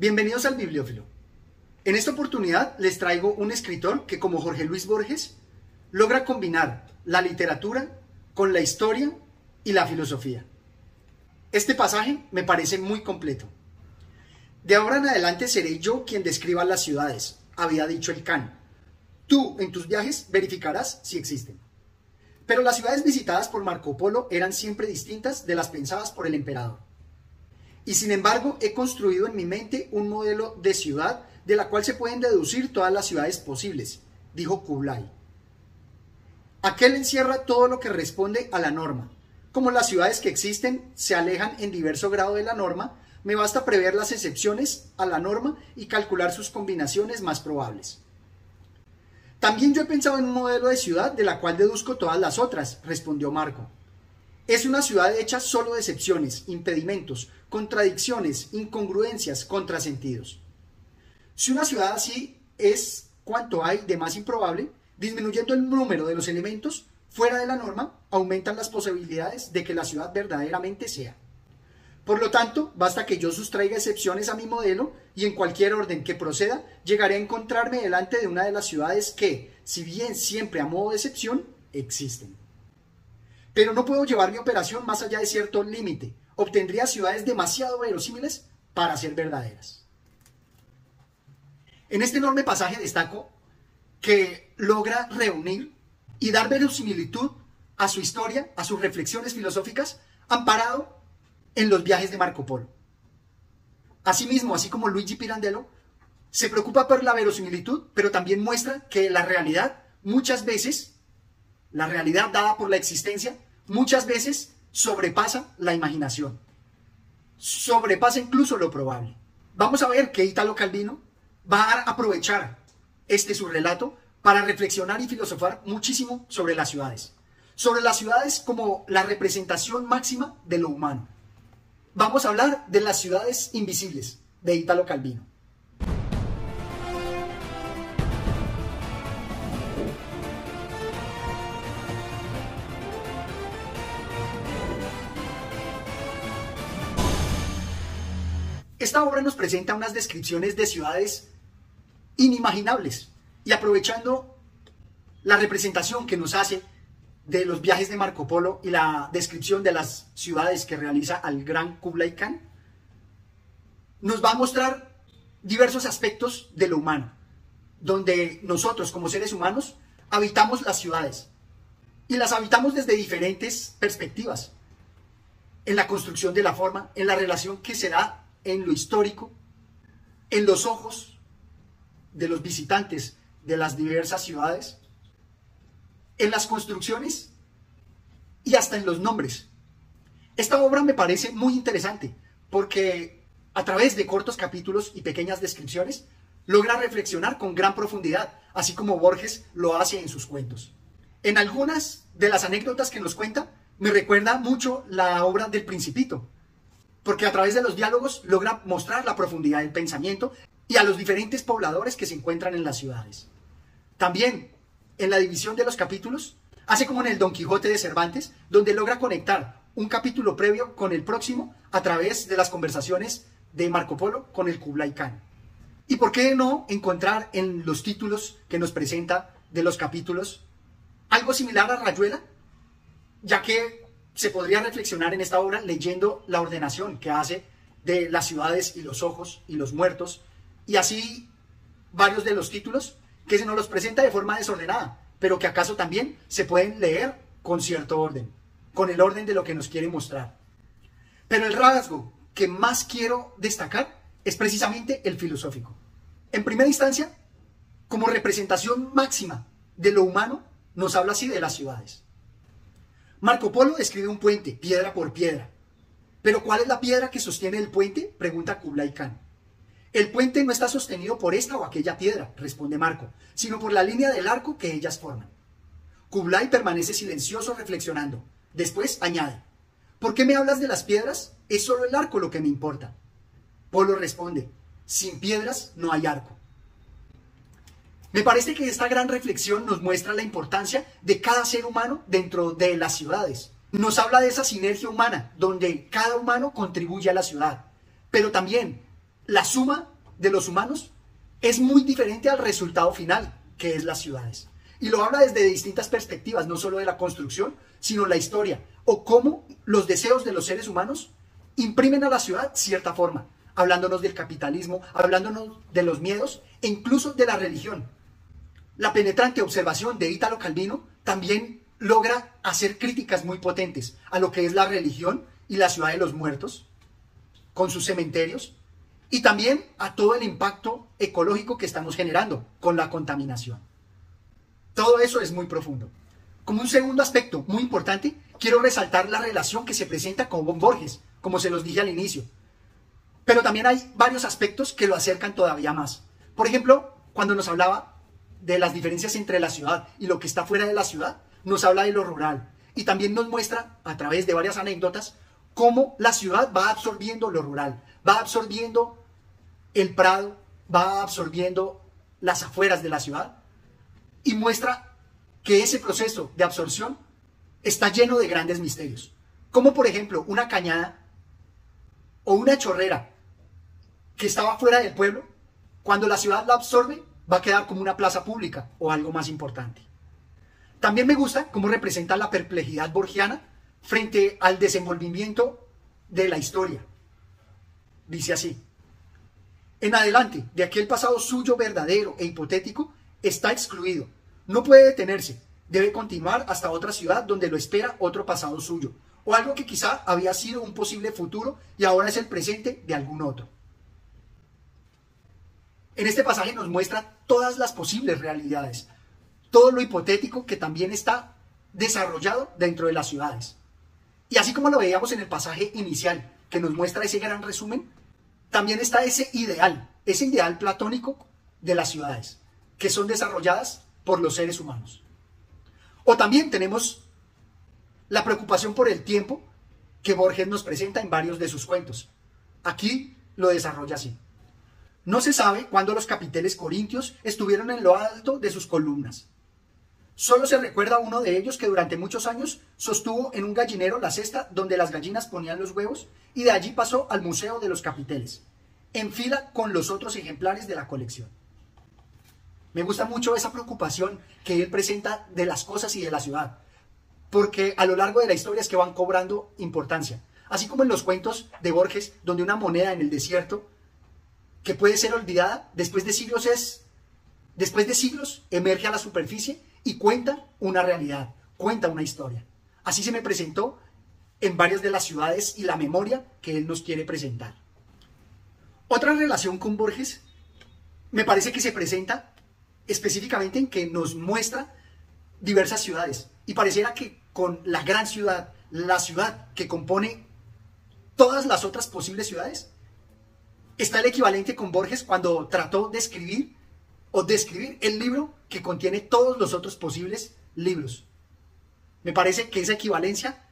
Bienvenidos al Bibliófilo. En esta oportunidad les traigo un escritor que como Jorge Luis Borges logra combinar la literatura con la historia y la filosofía. Este pasaje me parece muy completo. De ahora en adelante seré yo quien describa las ciudades, había dicho el Can. Tú en tus viajes verificarás si existen. Pero las ciudades visitadas por Marco Polo eran siempre distintas de las pensadas por el emperador. Y sin embargo he construido en mi mente un modelo de ciudad de la cual se pueden deducir todas las ciudades posibles, dijo Kublai. Aquel encierra todo lo que responde a la norma. Como las ciudades que existen se alejan en diverso grado de la norma, me basta prever las excepciones a la norma y calcular sus combinaciones más probables. También yo he pensado en un modelo de ciudad de la cual deduzco todas las otras, respondió Marco. Es una ciudad hecha solo de excepciones, impedimentos, contradicciones, incongruencias, contrasentidos. Si una ciudad así es cuanto hay de más improbable, disminuyendo el número de los elementos fuera de la norma, aumentan las posibilidades de que la ciudad verdaderamente sea. Por lo tanto, basta que yo sustraiga excepciones a mi modelo y en cualquier orden que proceda, llegaré a encontrarme delante de una de las ciudades que, si bien siempre a modo de excepción, existen. Pero no puedo llevar mi operación más allá de cierto límite. Obtendría ciudades demasiado verosímiles para ser verdaderas. En este enorme pasaje destaco que logra reunir y dar verosimilitud a su historia, a sus reflexiones filosóficas, amparado en los viajes de Marco Polo. Asimismo, así como Luigi Pirandello, se preocupa por la verosimilitud, pero también muestra que la realidad muchas veces, la realidad dada por la existencia, muchas veces sobrepasa la imaginación, sobrepasa incluso lo probable. Vamos a ver que Italo Calvino va a aprovechar este su relato para reflexionar y filosofar muchísimo sobre las ciudades, sobre las ciudades como la representación máxima de lo humano vamos a hablar de las ciudades invisibles de Italo Calvino. Esta obra nos presenta unas descripciones de ciudades inimaginables y aprovechando la representación que nos hace de los viajes de Marco Polo y la descripción de las ciudades que realiza al gran Kublai Khan, nos va a mostrar diversos aspectos de lo humano, donde nosotros como seres humanos habitamos las ciudades y las habitamos desde diferentes perspectivas, en la construcción de la forma, en la relación que se da en lo histórico, en los ojos de los visitantes de las diversas ciudades, en las construcciones y hasta en los nombres. Esta obra me parece muy interesante porque a través de cortos capítulos y pequeñas descripciones logra reflexionar con gran profundidad, así como Borges lo hace en sus cuentos. En algunas de las anécdotas que nos cuenta me recuerda mucho la obra del Principito, porque a través de los diálogos logra mostrar la profundidad del pensamiento y a los diferentes pobladores que se encuentran en las ciudades. También en la división de los capítulos, hace como en el Don Quijote de Cervantes, donde logra conectar un capítulo previo con el próximo a través de las conversaciones de Marco Polo con el Kublai Khan. ¿Y por qué no encontrar en los títulos que nos presenta de los capítulos algo similar a Rayuela? Ya que se podría reflexionar en esta obra leyendo la ordenación que hace de las ciudades y los ojos y los muertos, y así varios de los títulos que se nos los presenta de forma desordenada, pero que acaso también se pueden leer con cierto orden, con el orden de lo que nos quiere mostrar. Pero el rasgo que más quiero destacar es precisamente el filosófico. En primera instancia, como representación máxima de lo humano, nos habla así de las ciudades. Marco Polo describe un puente, piedra por piedra. Pero ¿cuál es la piedra que sostiene el puente? Pregunta Kublai Khan. El puente no está sostenido por esta o aquella piedra, responde Marco, sino por la línea del arco que ellas forman. Kublai permanece silencioso reflexionando. Después añade, ¿por qué me hablas de las piedras? Es solo el arco lo que me importa. Polo responde, sin piedras no hay arco. Me parece que esta gran reflexión nos muestra la importancia de cada ser humano dentro de las ciudades. Nos habla de esa sinergia humana, donde cada humano contribuye a la ciudad, pero también la suma de los humanos es muy diferente al resultado final, que es las ciudades. Y lo habla desde distintas perspectivas, no solo de la construcción, sino la historia, o cómo los deseos de los seres humanos imprimen a la ciudad cierta forma, hablándonos del capitalismo, hablándonos de los miedos e incluso de la religión. La penetrante observación de Ítalo Calvino también logra hacer críticas muy potentes a lo que es la religión y la ciudad de los muertos, con sus cementerios, y también a todo el impacto ecológico que estamos generando con la contaminación. Todo eso es muy profundo. Como un segundo aspecto muy importante, quiero resaltar la relación que se presenta con Borges, como se los dije al inicio. Pero también hay varios aspectos que lo acercan todavía más. Por ejemplo, cuando nos hablaba de las diferencias entre la ciudad y lo que está fuera de la ciudad, nos habla de lo rural. Y también nos muestra a través de varias anécdotas cómo la ciudad va absorbiendo lo rural, va absorbiendo el prado, va absorbiendo las afueras de la ciudad y muestra que ese proceso de absorción está lleno de grandes misterios, como por ejemplo una cañada o una chorrera que estaba fuera del pueblo, cuando la ciudad la absorbe va a quedar como una plaza pública o algo más importante. También me gusta cómo representa la perplejidad borgiana frente al desenvolvimiento de la historia. Dice así, en adelante de aquel pasado suyo verdadero e hipotético está excluido, no puede detenerse, debe continuar hasta otra ciudad donde lo espera otro pasado suyo, o algo que quizá había sido un posible futuro y ahora es el presente de algún otro. En este pasaje nos muestra todas las posibles realidades, todo lo hipotético que también está desarrollado dentro de las ciudades. Y así como lo veíamos en el pasaje inicial, que nos muestra ese gran resumen, también está ese ideal, ese ideal platónico de las ciudades, que son desarrolladas por los seres humanos. O también tenemos la preocupación por el tiempo que Borges nos presenta en varios de sus cuentos. Aquí lo desarrolla así. No se sabe cuándo los capiteles corintios estuvieron en lo alto de sus columnas, Solo se recuerda uno de ellos que durante muchos años sostuvo en un gallinero la cesta donde las gallinas ponían los huevos y de allí pasó al Museo de los Capiteles, en fila con los otros ejemplares de la colección. Me gusta mucho esa preocupación que él presenta de las cosas y de la ciudad, porque a lo largo de la historia es que van cobrando importancia. Así como en los cuentos de Borges, donde una moneda en el desierto que puede ser olvidada después de siglos es después de siglos emerge a la superficie y cuenta una realidad, cuenta una historia. Así se me presentó en varias de las ciudades y la memoria que él nos quiere presentar. Otra relación con Borges me parece que se presenta específicamente en que nos muestra diversas ciudades y pareciera que con la gran ciudad, la ciudad que compone todas las otras posibles ciudades, está el equivalente con Borges cuando trató de escribir o describir el libro que contiene todos los otros posibles libros. Me parece que esa equivalencia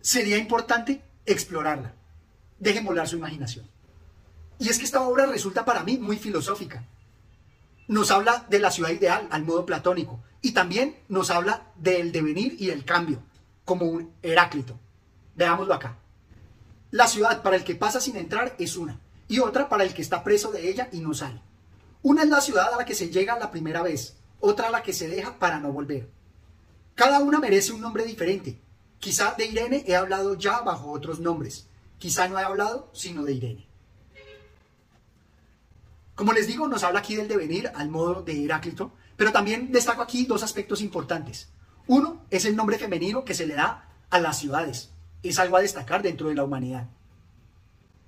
sería importante explorarla. Dejen volar su imaginación. Y es que esta obra resulta para mí muy filosófica. Nos habla de la ciudad ideal al modo platónico y también nos habla del devenir y el cambio, como un Heráclito. Veámoslo acá. La ciudad para el que pasa sin entrar es una, y otra para el que está preso de ella y no sale. Una es la ciudad a la que se llega la primera vez, otra a la que se deja para no volver. Cada una merece un nombre diferente. Quizá de Irene he hablado ya bajo otros nombres. Quizá no he hablado sino de Irene. Como les digo, nos habla aquí del devenir al modo de Heráclito, pero también destaco aquí dos aspectos importantes. Uno es el nombre femenino que se le da a las ciudades. Es algo a destacar dentro de la humanidad.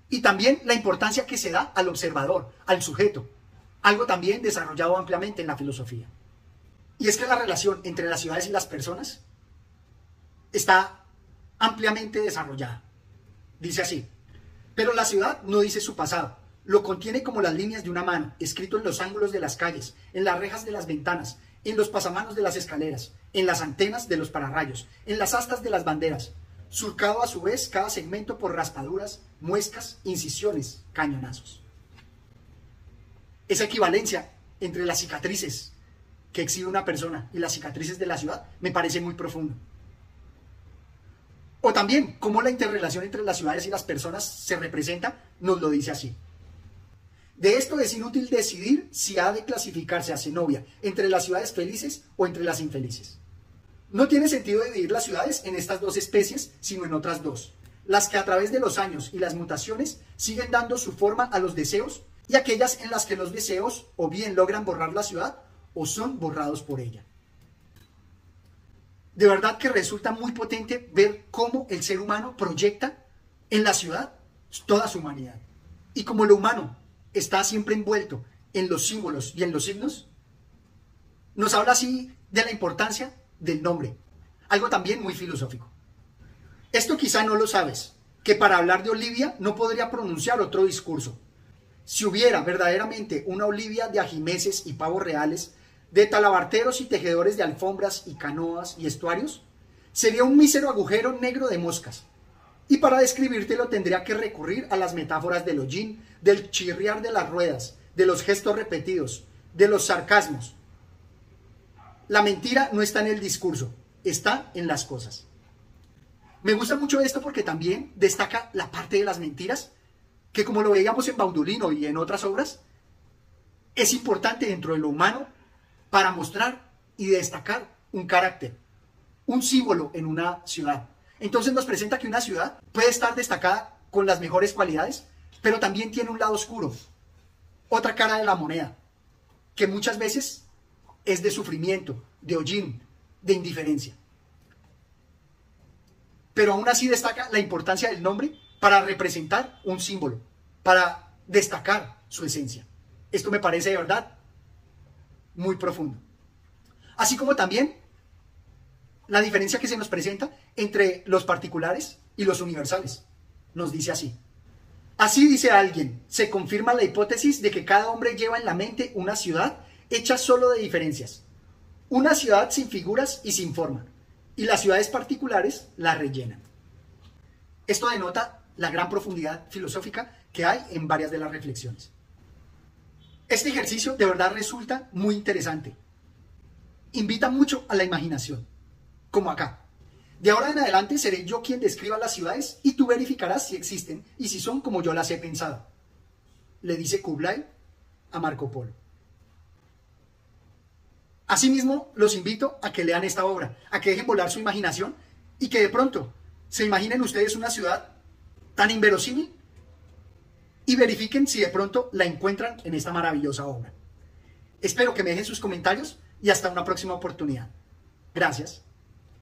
Y también la importancia que se da al observador, al sujeto, algo también desarrollado ampliamente en la filosofía. Y es que la relación entre las ciudades y las personas está ampliamente desarrollada. Dice así, pero la ciudad no dice su pasado, lo contiene como las líneas de una mano, escrito en los ángulos de las calles, en las rejas de las ventanas, en los pasamanos de las escaleras, en las antenas de los pararrayos, en las astas de las banderas, surcado a su vez cada segmento por raspaduras, muescas, incisiones, cañonazos esa equivalencia entre las cicatrices que exhibe una persona y las cicatrices de la ciudad me parece muy profundo. O también cómo la interrelación entre las ciudades y las personas se representa, nos lo dice así. De esto es inútil decidir si ha de clasificarse a Zenobia entre las ciudades felices o entre las infelices. No tiene sentido dividir las ciudades en estas dos especies, sino en otras dos, las que a través de los años y las mutaciones siguen dando su forma a los deseos y aquellas en las que los deseos o bien logran borrar la ciudad o son borrados por ella. De verdad que resulta muy potente ver cómo el ser humano proyecta en la ciudad toda su humanidad. Y como lo humano está siempre envuelto en los símbolos y en los signos, nos habla así de la importancia del nombre. Algo también muy filosófico. Esto quizá no lo sabes, que para hablar de Olivia no podría pronunciar otro discurso. Si hubiera verdaderamente una Olivia de ajimeces y pavos reales, de talabarteros y tejedores de alfombras y canoas y estuarios, sería un mísero agujero negro de moscas. Y para describírtelo tendría que recurrir a las metáforas del hollín, del chirriar de las ruedas, de los gestos repetidos, de los sarcasmos, la mentira no está en el discurso, está en las cosas. Me gusta mucho esto porque también destaca la parte de las mentiras, que como lo veíamos en Baudulino y en otras obras, es importante dentro de lo humano para mostrar y destacar un carácter, un símbolo en una ciudad. Entonces nos presenta que una ciudad puede estar destacada con las mejores cualidades, pero también tiene un lado oscuro, otra cara de la moneda, que muchas veces es de sufrimiento, de hollín, de indiferencia. Pero aún así destaca la importancia del nombre para representar un símbolo, para destacar su esencia. Esto me parece de verdad muy profundo. Así como también la diferencia que se nos presenta entre los particulares y los universales. Nos dice así. Así dice alguien, se confirma la hipótesis de que cada hombre lleva en la mente una ciudad hecha solo de diferencias. Una ciudad sin figuras y sin forma, y las ciudades particulares la rellenan. Esto denota la gran profundidad filosófica que hay en varias de las reflexiones. Este ejercicio de verdad resulta muy interesante. Invita mucho a la imaginación, como acá. De ahora en adelante seré yo quien describa las ciudades y tú verificarás si existen y si son como yo las he pensado. Le dice Kublai a Marco Polo. Asimismo, los invito a que lean esta obra, a que dejen volar su imaginación y que de pronto se imaginen ustedes una ciudad tan inverosímil y verifiquen si de pronto la encuentran en esta maravillosa obra. Espero que me dejen sus comentarios y hasta una próxima oportunidad. Gracias.